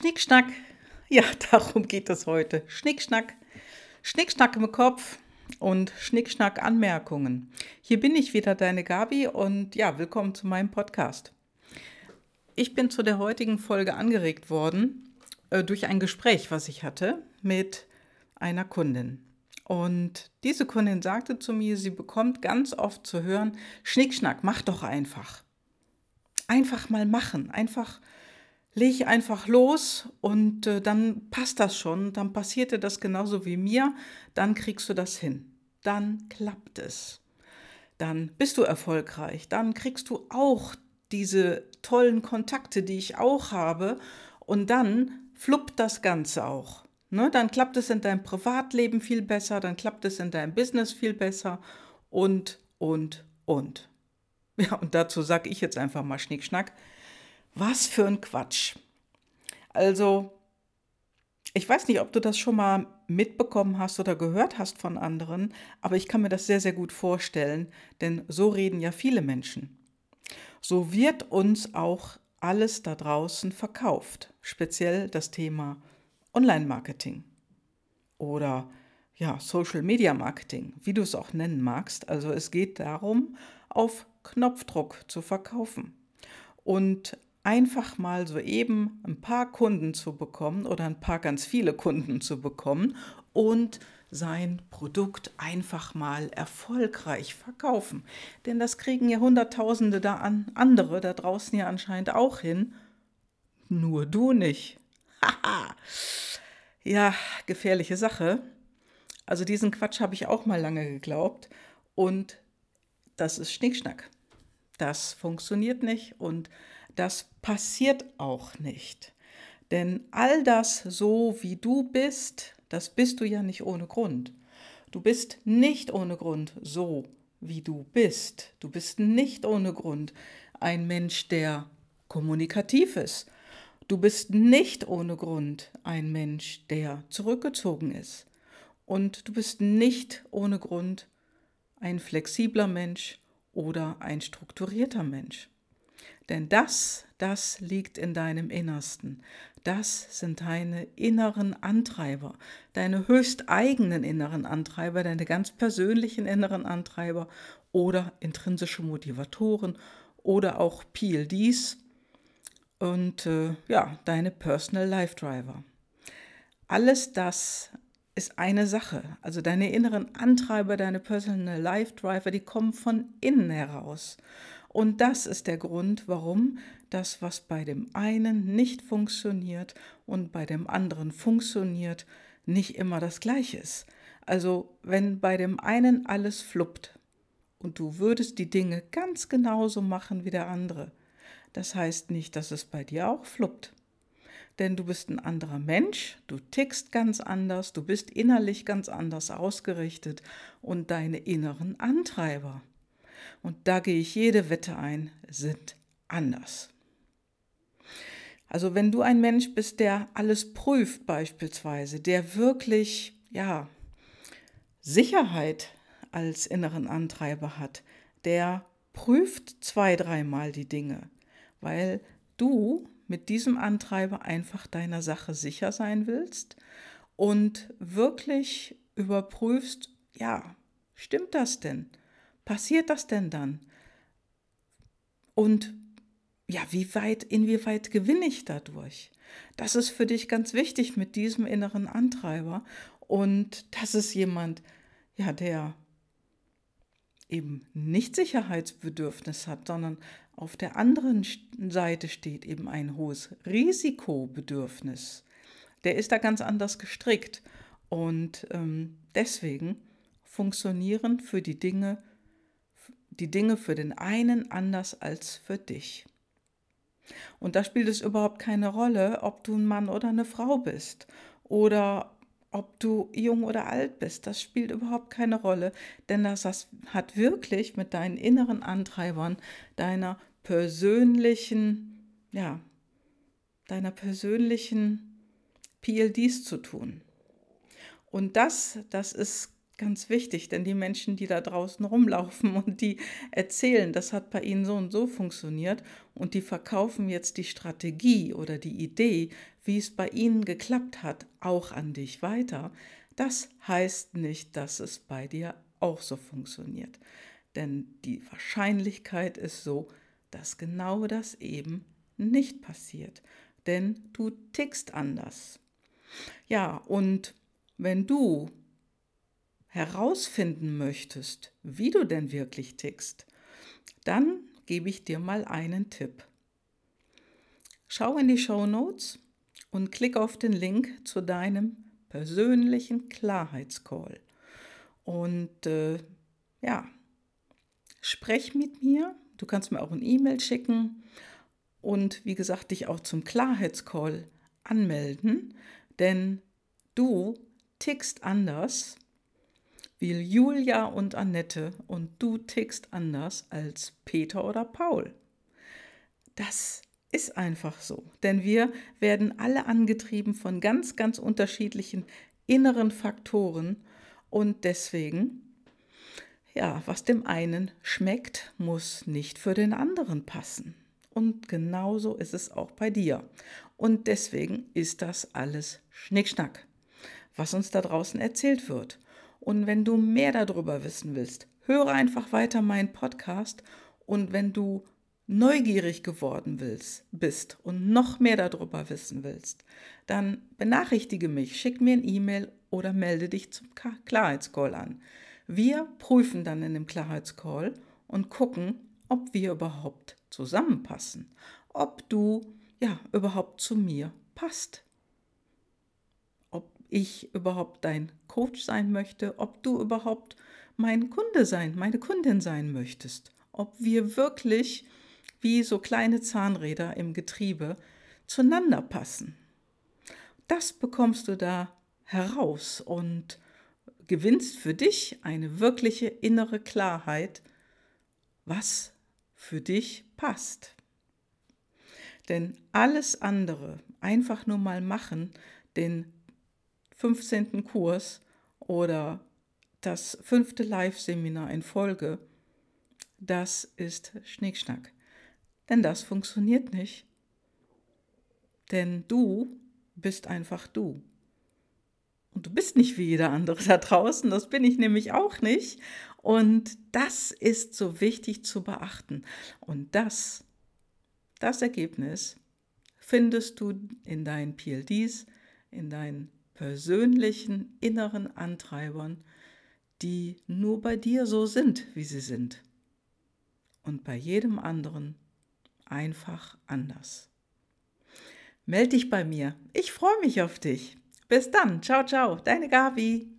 Schnickschnack. Ja, darum geht es heute. Schnickschnack. Schnickschnack im Kopf und Schnickschnack Anmerkungen. Hier bin ich wieder, deine Gabi, und ja, willkommen zu meinem Podcast. Ich bin zu der heutigen Folge angeregt worden äh, durch ein Gespräch, was ich hatte mit einer Kundin. Und diese Kundin sagte zu mir, sie bekommt ganz oft zu hören, Schnickschnack, mach doch einfach. Einfach mal machen, einfach leg einfach los und äh, dann passt das schon, dann passierte das genauso wie mir, dann kriegst du das hin, dann klappt es, dann bist du erfolgreich, dann kriegst du auch diese tollen Kontakte, die ich auch habe und dann fluppt das Ganze auch. Ne? Dann klappt es in deinem Privatleben viel besser, dann klappt es in deinem Business viel besser und, und, und. Ja, und dazu sage ich jetzt einfach mal Schnickschnack. Was für ein Quatsch. Also, ich weiß nicht, ob du das schon mal mitbekommen hast oder gehört hast von anderen, aber ich kann mir das sehr, sehr gut vorstellen, denn so reden ja viele Menschen. So wird uns auch alles da draußen verkauft, speziell das Thema Online-Marketing oder ja, Social Media Marketing, wie du es auch nennen magst. Also es geht darum, auf Knopfdruck zu verkaufen. Und einfach mal so eben ein paar Kunden zu bekommen oder ein paar ganz viele Kunden zu bekommen und sein Produkt einfach mal erfolgreich verkaufen. Denn das kriegen ja Hunderttausende da an, andere da draußen ja anscheinend auch hin. Nur du nicht. Haha. ja, gefährliche Sache. Also diesen Quatsch habe ich auch mal lange geglaubt. Und das ist Schnickschnack. Das funktioniert nicht und das passiert auch nicht. Denn all das so, wie du bist, das bist du ja nicht ohne Grund. Du bist nicht ohne Grund so, wie du bist. Du bist nicht ohne Grund ein Mensch, der kommunikativ ist. Du bist nicht ohne Grund ein Mensch, der zurückgezogen ist. Und du bist nicht ohne Grund ein flexibler Mensch oder ein strukturierter Mensch. Denn das, das liegt in deinem Innersten. Das sind deine inneren Antreiber, deine höchst eigenen inneren Antreiber, deine ganz persönlichen inneren Antreiber oder intrinsische Motivatoren oder auch PLDs und äh, ja, deine Personal Life Driver. Alles das ist eine Sache. Also deine inneren Antreiber, deine Personal Life Driver, die kommen von innen heraus. Und das ist der Grund, warum das, was bei dem einen nicht funktioniert und bei dem anderen funktioniert, nicht immer das gleiche ist. Also wenn bei dem einen alles fluppt und du würdest die Dinge ganz genauso machen wie der andere, das heißt nicht, dass es bei dir auch fluppt. Denn du bist ein anderer Mensch, du tickst ganz anders, du bist innerlich ganz anders ausgerichtet und deine inneren Antreiber und da gehe ich jede Wette ein, sind anders. Also wenn du ein Mensch bist, der alles prüft beispielsweise, der wirklich, ja, Sicherheit als inneren Antreiber hat, der prüft zwei, dreimal die Dinge, weil du mit diesem Antreiber einfach deiner Sache sicher sein willst und wirklich überprüfst, ja, stimmt das denn? Passiert das denn dann? Und ja, wie weit, inwieweit gewinne ich dadurch? Das ist für dich ganz wichtig mit diesem inneren Antreiber. Und das ist jemand, ja, der eben nicht Sicherheitsbedürfnis hat, sondern auf der anderen Seite steht eben ein hohes Risikobedürfnis. Der ist da ganz anders gestrickt. Und ähm, deswegen funktionieren für die Dinge die Dinge für den einen anders als für dich. Und da spielt es überhaupt keine Rolle, ob du ein Mann oder eine Frau bist oder ob du jung oder alt bist. Das spielt überhaupt keine Rolle, denn das, hat wirklich mit deinen inneren Antreibern, deiner persönlichen, ja, deiner persönlichen PLDs zu tun. Und das, das ist Ganz wichtig, denn die Menschen, die da draußen rumlaufen und die erzählen, das hat bei ihnen so und so funktioniert und die verkaufen jetzt die Strategie oder die Idee, wie es bei ihnen geklappt hat, auch an dich weiter, das heißt nicht, dass es bei dir auch so funktioniert. Denn die Wahrscheinlichkeit ist so, dass genau das eben nicht passiert. Denn du tickst anders. Ja, und wenn du herausfinden möchtest, wie du denn wirklich tickst, dann gebe ich dir mal einen Tipp. Schau in die Show Notes und klick auf den Link zu deinem persönlichen Klarheitscall. Und äh, ja, sprech mit mir. Du kannst mir auch ein E-Mail schicken und wie gesagt, dich auch zum Klarheitscall anmelden, denn du tickst anders wie Julia und Annette und du tickst anders als Peter oder Paul. Das ist einfach so, denn wir werden alle angetrieben von ganz, ganz unterschiedlichen inneren Faktoren und deswegen, ja, was dem einen schmeckt, muss nicht für den anderen passen. Und genauso ist es auch bei dir. Und deswegen ist das alles Schnickschnack, was uns da draußen erzählt wird. Und wenn du mehr darüber wissen willst, höre einfach weiter meinen Podcast. Und wenn du neugierig geworden willst, bist und noch mehr darüber wissen willst, dann benachrichtige mich, schick mir ein E-Mail oder melde dich zum Klarheitscall an. Wir prüfen dann in dem Klarheitscall und gucken, ob wir überhaupt zusammenpassen, ob du ja überhaupt zu mir passt ich überhaupt dein Coach sein möchte, ob du überhaupt mein Kunde sein, meine Kundin sein möchtest, ob wir wirklich wie so kleine Zahnräder im Getriebe zueinander passen. Das bekommst du da heraus und gewinnst für dich eine wirkliche innere Klarheit, was für dich passt. Denn alles andere einfach nur mal machen, den 15. Kurs oder das fünfte Live-Seminar in Folge, das ist Schnickschnack. Denn das funktioniert nicht. Denn du bist einfach du. Und du bist nicht wie jeder andere da draußen, das bin ich nämlich auch nicht. Und das ist so wichtig zu beachten. Und das, das Ergebnis findest du in deinen PLDs, in deinen persönlichen inneren Antreibern, die nur bei dir so sind, wie sie sind. Und bei jedem anderen einfach anders. Meld dich bei mir. Ich freue mich auf dich. Bis dann. Ciao, ciao. Deine Gabi.